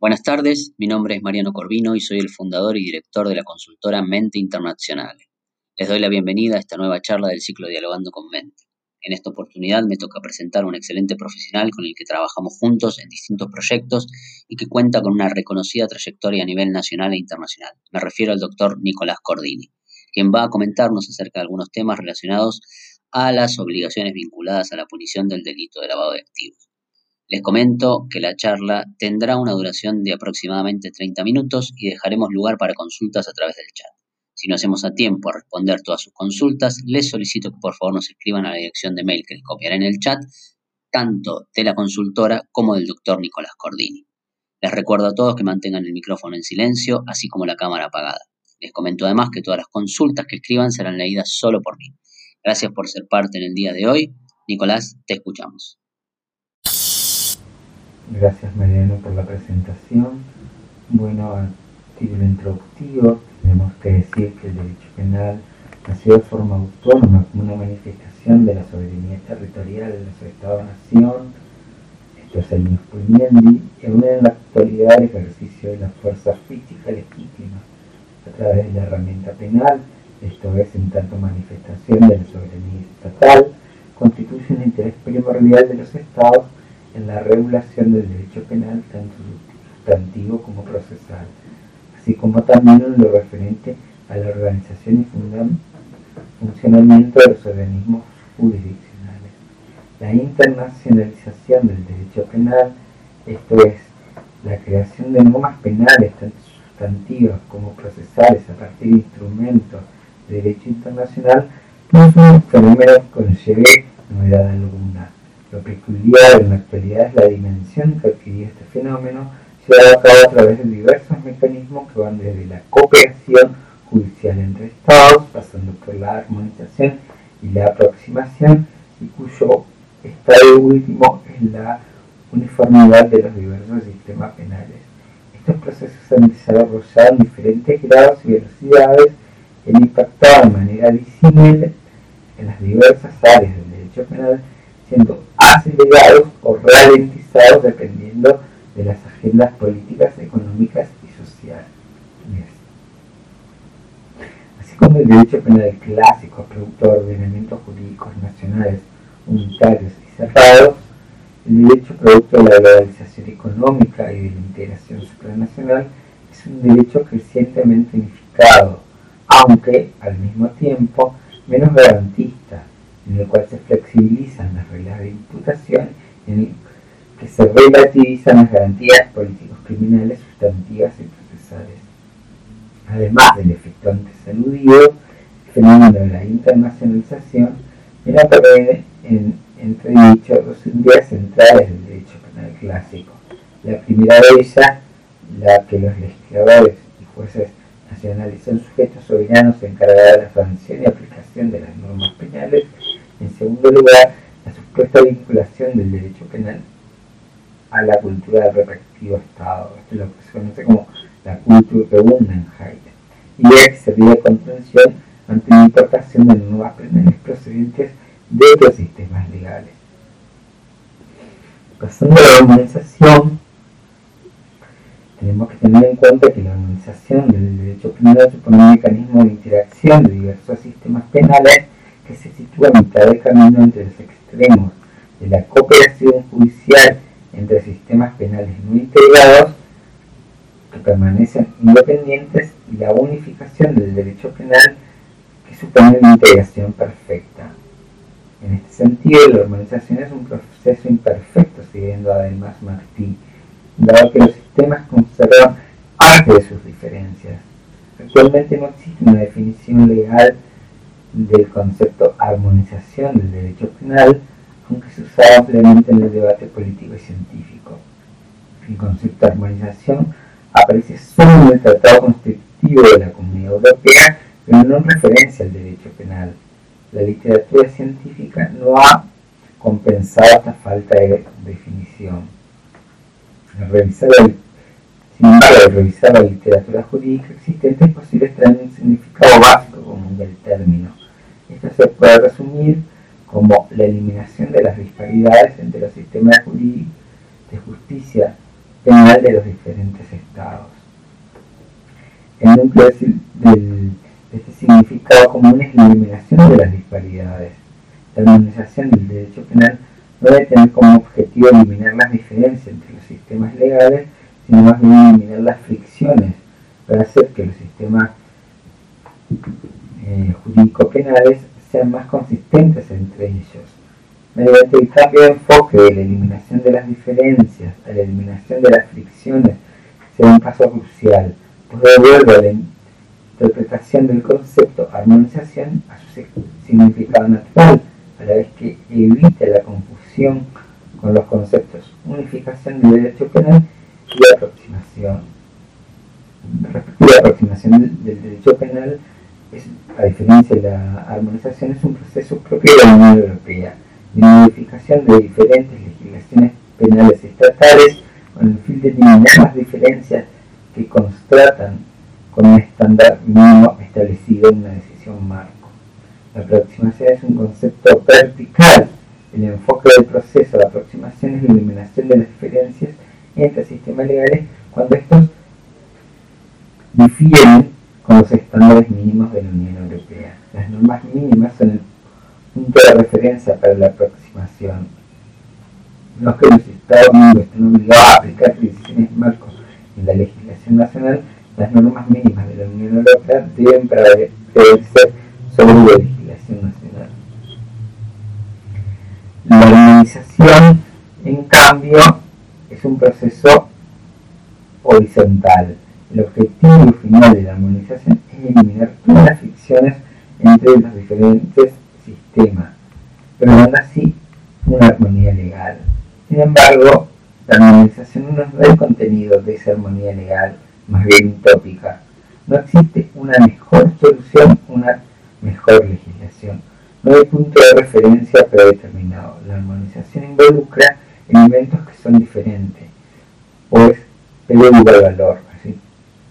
Buenas tardes, mi nombre es Mariano Corvino y soy el fundador y director de la consultora Mente Internacional. Les doy la bienvenida a esta nueva charla del ciclo Dialogando con Mente. En esta oportunidad me toca presentar a un excelente profesional con el que trabajamos juntos en distintos proyectos y que cuenta con una reconocida trayectoria a nivel nacional e internacional. Me refiero al doctor Nicolás Cordini, quien va a comentarnos acerca de algunos temas relacionados a las obligaciones vinculadas a la punición del delito de lavado de activos. Les comento que la charla tendrá una duración de aproximadamente 30 minutos y dejaremos lugar para consultas a través del chat. Si no hacemos a tiempo a responder todas sus consultas, les solicito que por favor nos escriban a la dirección de mail que les copiaré en el chat, tanto de la consultora como del doctor Nicolás Cordini. Les recuerdo a todos que mantengan el micrófono en silencio, así como la cámara apagada. Les comento además que todas las consultas que escriban serán leídas solo por mí. Gracias por ser parte en el día de hoy. Nicolás, te escuchamos. Gracias Mariano por la presentación. Bueno, a título introductivo tenemos que decir que el derecho penal nació de forma autónoma como una manifestación de la soberanía territorial de los Estados-Nación. Esto es el Puniendi, y una en la actualidad el ejercicio de la fuerza física legítima a través de la herramienta penal, esto es en tanto manifestación de la soberanía estatal, constituye un interés primordial de los estados en la regulación del derecho penal, tanto sustantivo como procesal, así como también en lo referente a la organización y funcionamiento de los organismos jurisdiccionales. La internacionalización del derecho penal, esto es, la creación de normas penales, tanto sustantivas como procesales, a partir de instrumentos de derecho internacional, no es un fenómeno que conlleve novedad alguna lo peculiar en la actualidad es la dimensión que adquiría este fenómeno, llevado a cabo a través de diversos mecanismos que van desde la cooperación judicial entre Estados, pasando por la armonización y la aproximación, y cuyo estado último es la uniformidad de los diversos sistemas penales. Estos procesos han desarrollado en diferentes grados y velocidades y han impactado de manera disímil en las diversas áreas del derecho penal siendo acelerados o ralentizados dependiendo de las agendas políticas, económicas y sociales. Así como el derecho penal clásico, producto de ordenamientos jurídicos nacionales unitarios y cerrados, el derecho producto de la globalización económica y de la integración supranacional es un derecho crecientemente unificado, aunque al mismo tiempo menos garantista en el cual se flexibilizan las reglas de imputación, en el que se relativizan las garantías políticos criminales sustantivas y procesales. Además del efecto antes aludido, el fenómeno de la internacionalización viene a poner en entredicho dos ideas centrales del derecho penal clásico. La primera de ellas, la que los legisladores y jueces nacionales son sujetos soberanos encargados de la sanción y aplicación de las normas penales, lugar, la supuesta vinculación del derecho penal a la cultura del respectivo Estado. Esto es lo que se conoce como la Kulturgebundenheit. Y que servir de contención ante la importación de nuevas penales procedentes de otros sistemas legales. Pasando a la organización, tenemos que tener en cuenta que la organización del derecho penal supone un mecanismo de interacción de diversos sistemas penales que se sitúa a mitad de camino entre los extremos de la cooperación judicial entre sistemas penales no integrados que permanecen independientes y la unificación del derecho penal que supone una integración perfecta. En este sentido, la organización es un proceso imperfecto, siguiendo además Martí, dado que los sistemas conservan parte de sus diferencias. Actualmente no existe una definición legal del concepto armonización del derecho penal, aunque se usaba ampliamente en el debate político y científico. El concepto de armonización aparece solo en el Tratado Constitutivo de la Comunidad Europea, pero no en referencia al derecho penal. La literatura científica no ha compensado esta falta de definición. revisar sin embargo, al revisar la literatura jurídica existente es posible extraer un significado básico del término esto se puede resumir como la eliminación de las disparidades entre los sistemas de justicia penal de los diferentes estados. El núcleo de este significado común es la eliminación de las disparidades. La armonización del derecho penal no debe tener como objetivo eliminar las diferencias entre los sistemas legales, sino más bien eliminar las fricciones para hacer que los sistemas eh, jurídico-penales sean más consistentes entre ellos. Mediante el cambio de enfoque de la eliminación de las diferencias a la eliminación de las fricciones, será un paso crucial, pues devuelve a la interpretación del concepto armonización a su significado natural, a la vez que evita la confusión con los conceptos unificación del derecho penal y aproximación. Respecto a la aproximación del derecho penal, a diferencia de la armonización, es un proceso propio de la Unión Europea, de modificación de diferentes legislaciones penales estatales con el fin de eliminar las diferencias que constatan con un estándar mínimo establecido en una decisión marco. La aproximación es un concepto vertical. El enfoque del proceso de aproximación es la eliminación de las diferencias entre sistemas legales cuando estos difieren con los estándares mínimos de la Unión Europea. Las normas mínimas son el punto de referencia para la aproximación. No es que los Estados miembros estén obligados a aplicar decisiones marcos en la legislación nacional, las normas mínimas de la Unión Europea deben prevalecer sobre la legislación nacional. La armonización, en cambio, es un proceso horizontal el objetivo final de la armonización es eliminar todas las fricciones entre los diferentes sistemas, logrando así una armonía legal. Sin embargo, la armonización no da el contenido de esa armonía legal, más bien utópica. No existe una mejor solución, una mejor legislación. No hay punto de referencia predeterminado. La armonización involucra elementos que son diferentes, pues pero igual valor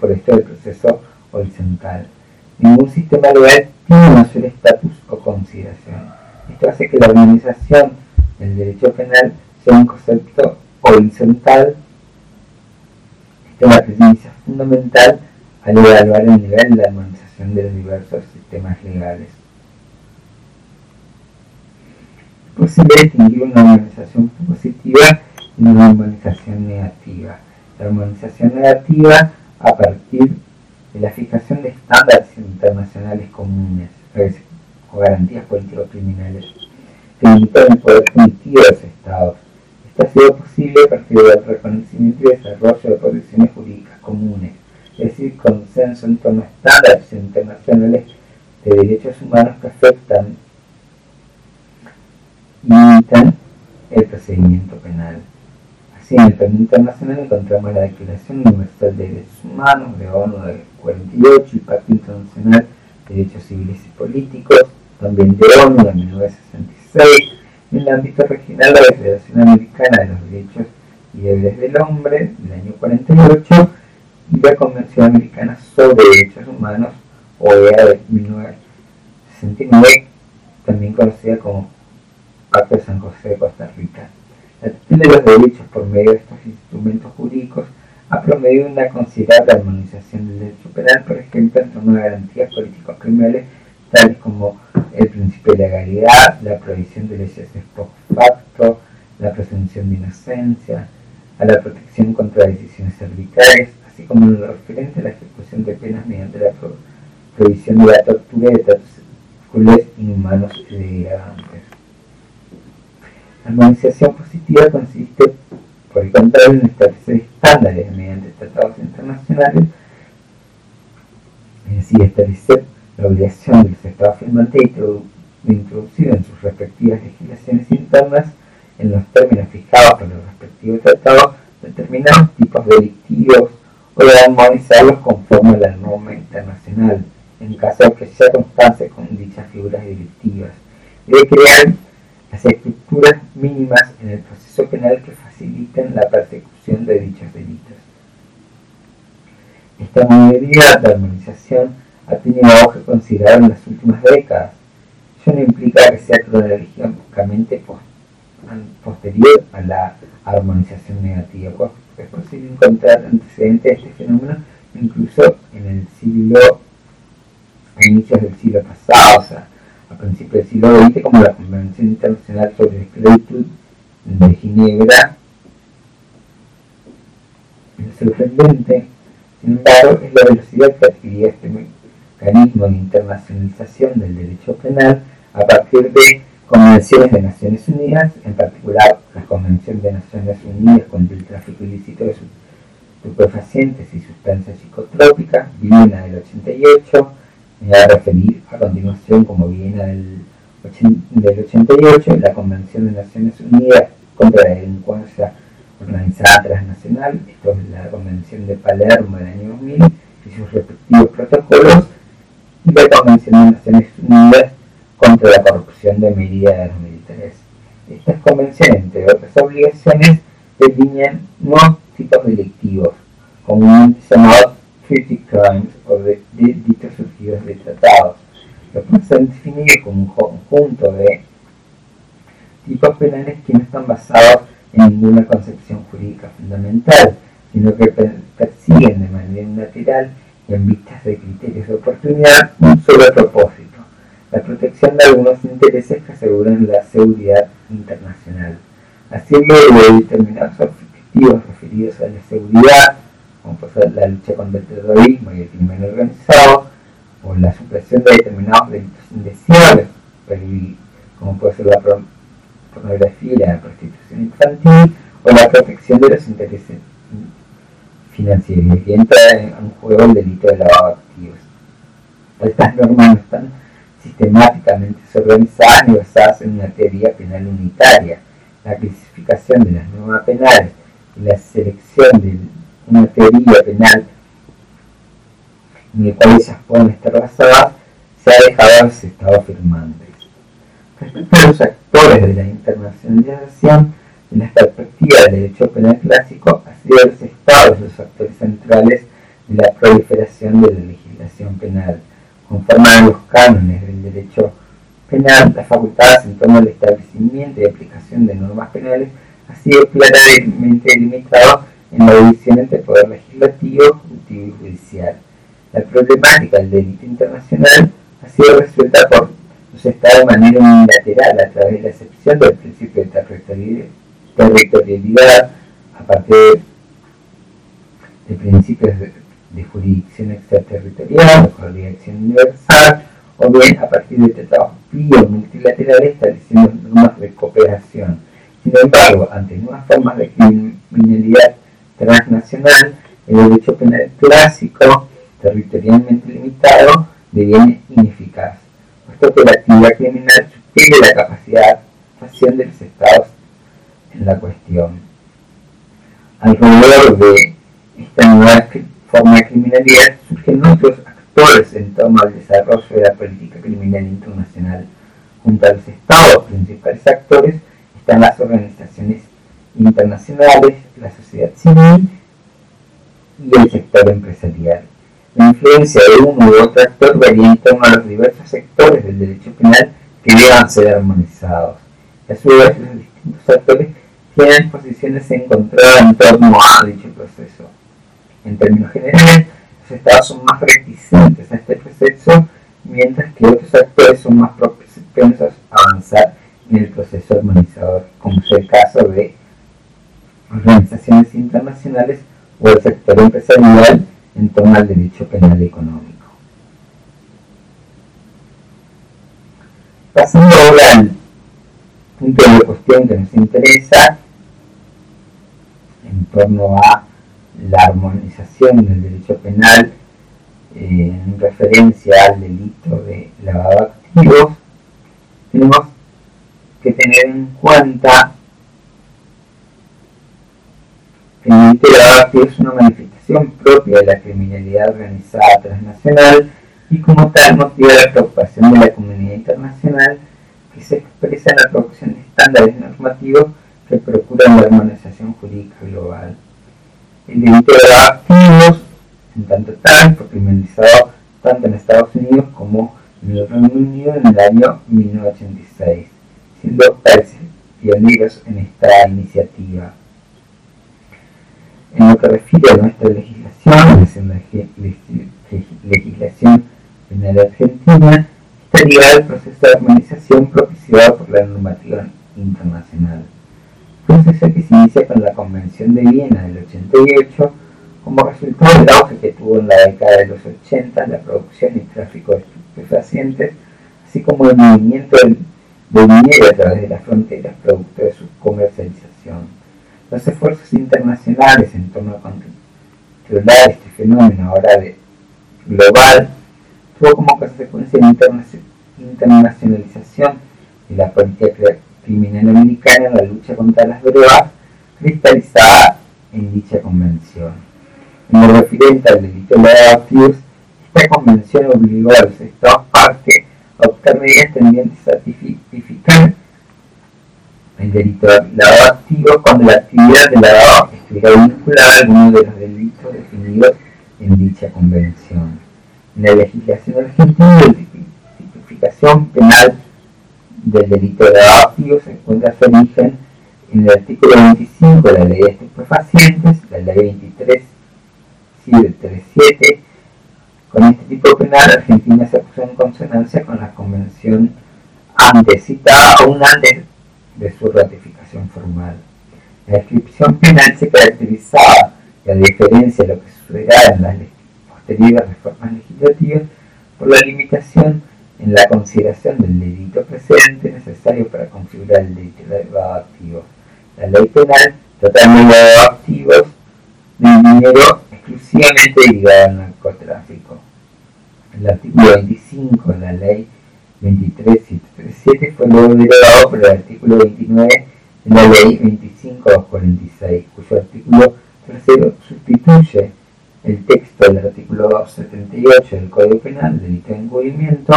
por esto del proceso horizontal. Ningún sistema legal tiene solo estatus o consideración. Esto hace que la organización del derecho penal sea un concepto horizontal. Es la premisa fundamental al evaluar el nivel de la armonización de los diversos sistemas legales. Es posible distinguir una armonización positiva y una armonización negativa. La armonización negativa a partir de la fijación de estándares internacionales comunes o garantías político-criminales que limitan el poder punitivo de los estados. Esto ha sido posible a partir del reconocimiento y desarrollo de posiciones jurídicas comunes, es decir, consenso en torno a estándares internacionales de derechos humanos que afectan y limitan el procedimiento penal. Sí, en el plano internacional encontramos la Declaración Universal de Derechos Humanos de ONU de 48, el Pacto Internacional de Derechos Civiles y Políticos, también de ONU de 1966, y en el ámbito regional la Declaración Americana de los Derechos y Deberes del Hombre del año 48 y la Convención Americana sobre Derechos Humanos, OEA de 1969, también conocida como Pacto de San José de Costa Rica. La de los derechos por medio de estos instrumentos jurídicos ha promovido una considerable armonización del derecho penal, por ejemplo, en torno a garantías políticos criminales tales como el principio de legalidad, la prohibición de leyes post facto, la presunción de inocencia, a la protección contra decisiones arbitrarias, así como en lo referente a la ejecución de penas mediante la prohibición de la tortura y de tratos inhumanos y degradantes. La armonización positiva consiste, por el contrario, en establecer estándares mediante tratados internacionales, es decir, establecer la obligación de los estados firmantes de introducir en sus respectivas legislaciones internas, en los términos fijados por los respectivos tratados, determinados tipos delictivos o de armonizarlos conforme a la norma internacional, en caso de que sea constancia con dichas figuras delictivas, y de crear las estructuras mínimas en el proceso penal que faciliten la persecución de dichos delitos. Esta modalidad de armonización ha tenido auge considerable en las últimas décadas. Eso no implica que sea cronológicamente posterior a la armonización negativa, pues Es posible encontrar antecedentes de este fenómeno incluso en el siglo, a inicios del siglo pasado, a principios del siglo XX, como la Convención Internacional sobre Esclavitud de Ginebra. Lo sorprendente, sin embargo, es la velocidad que adquiría este mecanismo de internacionalización del derecho penal a partir de convenciones de Naciones Unidas, en particular la Convención de Naciones Unidas contra el tráfico ilícito de estupefacientes y sustancias psicotrópicas, Viena del 88, me voy a referir a continuación como Viena del, del 88, la Convención de Naciones Unidas contra la delincuencia organizada transnacional, esto es la Convención de Palermo del año 2000 y sus respectivos protocolos, y la Convención de Naciones Unidas contra la corrupción de medidas de los militares. Estas convenciones, entre otras obligaciones, delinean nuevos tipos delictivos, comúnmente llamados treaty crimes o de, delitos surgidos de tratados. Los pueden ser definidos como un conjunto de tipos penales que no están basados en ninguna concepción jurídica fundamental, sino que persiguen de manera unilateral y en vistas de criterios de oportunidad un solo propósito, la protección de algunos intereses que aseguran la seguridad internacional. Así de determinados objetivos referidos a la seguridad, como puede ser la lucha contra el terrorismo y el crimen organizado, o la supresión de determinados delitos indeseables, como puede ser la pornografía, la prostitución infantil o la protección de los intereses financieros. Y entra en juego el delito de lavado de activos. Estas normas no están sistemáticamente organizadas ni basadas en una teoría penal unitaria. La clasificación de las normas penales y la selección de una teoría penal en la cual ellas pueden estar basadas se ha dejado a los estados firmantes. Respecto a los actores de la internacionalización, en la perspectiva del derecho penal clásico, ha sido los estados los actores centrales de la proliferación de la legislación penal. Conforme a los cánones del derecho penal, las facultades en torno al establecimiento y aplicación de normas penales ha sido claramente delimitado en la división entre poder legislativo, ejecutivo y judicial. La problemática del delito internacional ha sido resuelta por los estados de manera unilateral a través de la excepción del principio de territorialidad a partir de principios de, jurisdicción extraterritorial o jurisdicción universal, o bien a partir de tratados bio-multilaterales estableciendo normas de cooperación. Sin embargo, ante nuevas formas de criminalidad transnacional, el derecho penal clásico, territorialmente limitado, deviene ineficaz, puesto que la actividad criminal supere la capacidad de de los estados en la cuestión. Alrededor de esta nueva forma de criminalidad surgen otros actores en torno al desarrollo de la política criminal internacional. Junto a los estados principales actores están las organizaciones internacionales, la sociedad civil y el sector empresarial. La influencia de uno u otro actor varía en torno a los diversos sectores del derecho penal que deban ser armonizados. A su vez, los distintos actores tienen posiciones encontradas en torno a dicho proceso. En términos generales, los estados son más reticentes a este proceso, mientras que otros actores son más propensos a avanzar en el proceso armonizador, como es el caso de organizaciones internacionales o el sector empresarial en torno al derecho penal económico. Pasando ahora al punto de cuestión que nos interesa, en torno a la armonización del derecho penal eh, en referencia al delito de lavado de activos, tenemos que tener en cuenta lavado de activos es una manifestación propia de la criminalidad organizada transnacional y como tal motiva la preocupación de la comunidad internacional que se expresa en la producción de estándares normativos que procuran la armonización jurídica global. El delito de activos, en tanto tal, fue criminalizado tanto en Estados Unidos como en el Reino Unido en el año 1986, siendo países pioneros en esta iniciativa. En lo que refiere a nuestra legislación, la legislación penal argentina, está ligada al proceso de armonización propiciado por la normativa internacional. Proceso que se inicia con la Convención de Viena del 88 como resultado del auge que tuvo en la década de los 80 la producción y tráfico de estupefacientes, así como el movimiento del, dinero a través de las fronteras producto de su comercialización. Esfuerzos internacionales en torno a controlar este fenómeno ahora de global tuvo como consecuencia la internacionalización de la política criminal americana en la lucha contra las drogas cristalizada en dicha convención. En lo referente al delito de lavactivos, esta convención obligó a los Estados partes a optar medidas tendientes a tipificar el delito de lavado activo cuando la actividad de lavado estuviera vinculada a alguno de los delitos definidos en dicha convención. En la legislación argentina, la tipificación penal del delito de lavado activo se encuentra su origen en el artículo 25 de la ley de estupefacientes, la ley 23 del 37. Con este tipo penal, Argentina se puso en consonancia con la convención antes citada, aún antes de su ratificación formal. La descripción penal se caracterizaba, y a diferencia de lo que sucederá en las posteriores reformas legislativas, por la limitación en la consideración del delito precedente necesario para configurar el delito de lavado activo. La ley penal trata de activos de dinero exclusivamente derivada al narcotráfico. El artículo 25 de la ley 23737 fue derogado por el artículo 29 de la ley 25246, cuyo artículo tercero sustituye el texto del artículo 278 del Código Penal, delito de encubrimiento,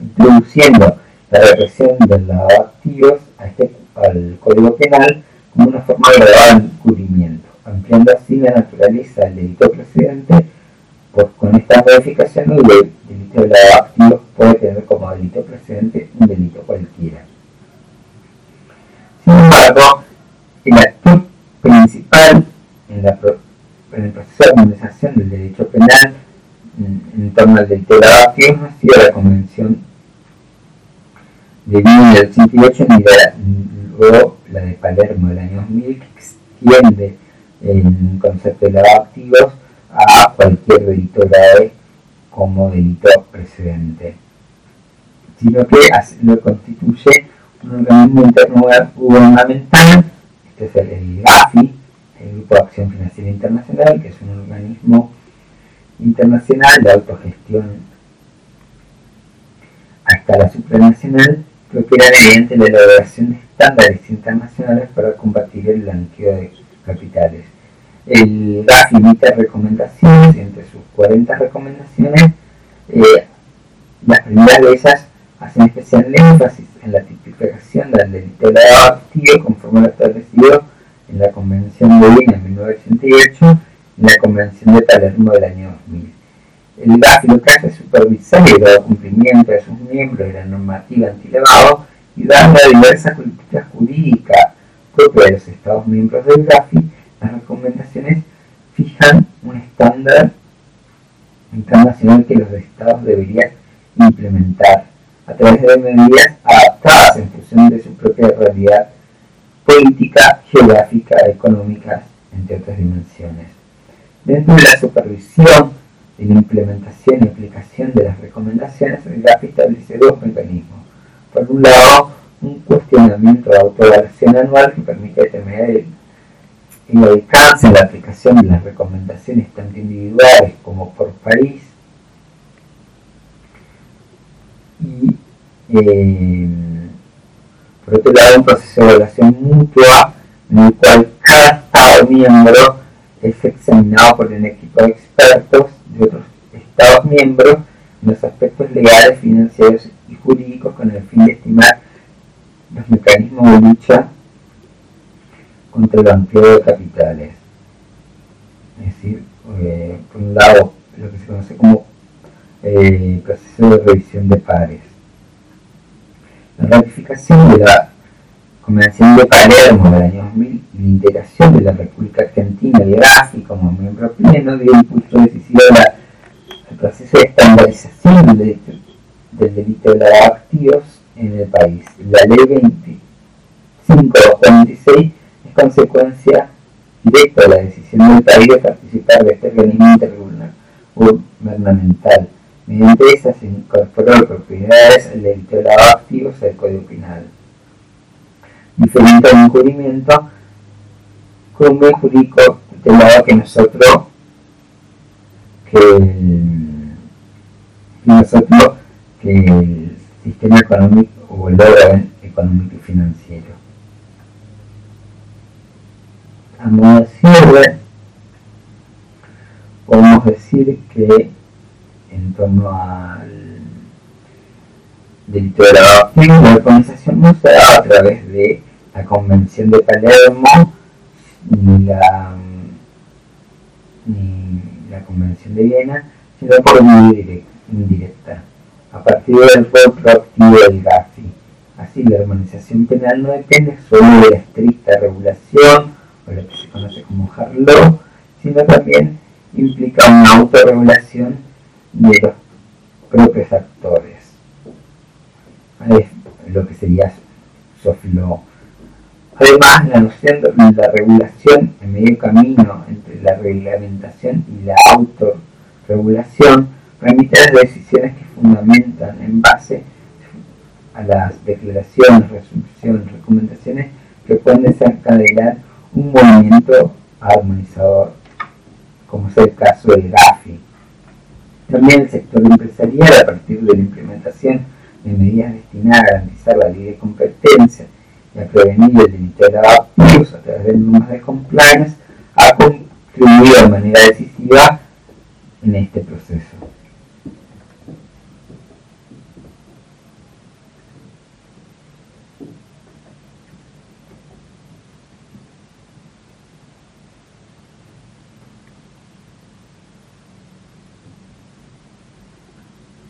introduciendo la represión de los activos a este, al Código Penal como una forma de grabar encubrimiento ampliando así la naturaleza del delito precedente, pues con esta modificación el delito de lavado activo puede tener como delito precedente un delito cualquiera. Sin embargo, el actor principal en, el proceso de armonización del derecho penal en, torno al delito de lavado ha sido la Convención de Viena del 88 ni luego la de Palermo del año 2000 que extiende el concepto de lavado activos a cualquier delito grave como delito precedente, sino que lo constituye un organismo intergubernamental, este es el, GAFI, el Grupo de Acción Financiera Internacional, que es un organismo internacional de autogestión a escala supranacional que opera mediante la elaboración de estándares internacionales para combatir el blanqueo de capitales. El GAF emite recomendaciones, entre sus 40 recomendaciones, eh, las primeras de ellas hacen especial énfasis en la tipificación del delito de activo conforme lo establecido en la Convención de Viena en 1988 y en la Convención de Palermo del año 2000. El GAF lo que hace es supervisar el cumplimiento de sus miembros de la normativa antilevado y dando a diversas políticas jurídicas propias de los Estados miembros del GAFI las recomendaciones fijan un estándar internacional que los estados deberían implementar a través de medidas adaptadas en función de su propia realidad política, geográfica, económica, entre otras dimensiones. Dentro de la supervisión de la implementación y aplicación de las recomendaciones, el GAFI establece dos mecanismos. Por un lado, un cuestionamiento de autoevaluación anual que permite determinar el el alcance de la aplicación de las recomendaciones tanto individuales como por país y eh, por otro lado un proceso de evaluación mutua en el cual cada Estado miembro es examinado por un equipo de expertos de otros Estados miembros en los aspectos legales, financieros y jurídicos con el fin de estimar los mecanismos de lucha contra el blanqueo de capitales. Es decir, eh, por un lado, lo que se conoce como eh, proceso de revisión de pares. La ratificación de la Convención de Palermo del año 2000 y la integración de la República Argentina y Gafi como miembro pleno dio impulso decisivo al proceso de estandarización del delito, del delito de lavado activos en el país. La ley 25-2016 es consecuencia directa de la decisión del país de participar de este organismo intergubernamental. Mediante esa se incorporó propiedades el delito de lavado activos al Código Penal diferente al encubrimiento como jurídico tutelado que nosotros que el, nosotros que el sistema económico o el orden económico y financiero. A modo de cierre, podemos decir que en torno al delito de lavado la organización no se da a través de la Convención de Palermo ni la, ni la Convención de Viena, sino por vía indirecta, a partir del rol proactivo del GAFI. Así, la armonización penal no depende solo de la estricta regulación, o lo que se conoce como hard sino también implica una autorregulación de los propios actores. Es lo que sería soft law. Además, la noción de la regulación en medio camino entre la reglamentación y la autorregulación remite a las decisiones que fundamentan en base a las declaraciones, resoluciones, recomendaciones que pueden desencadenar un movimiento armonizador, como es el caso del GAFI. También el sector empresarial, a partir de la implementación de medidas destinadas a garantizar la de competencia y a prevenir el delito de lavado a través de normas de compliance, ha contribuido de manera decisiva en este proceso.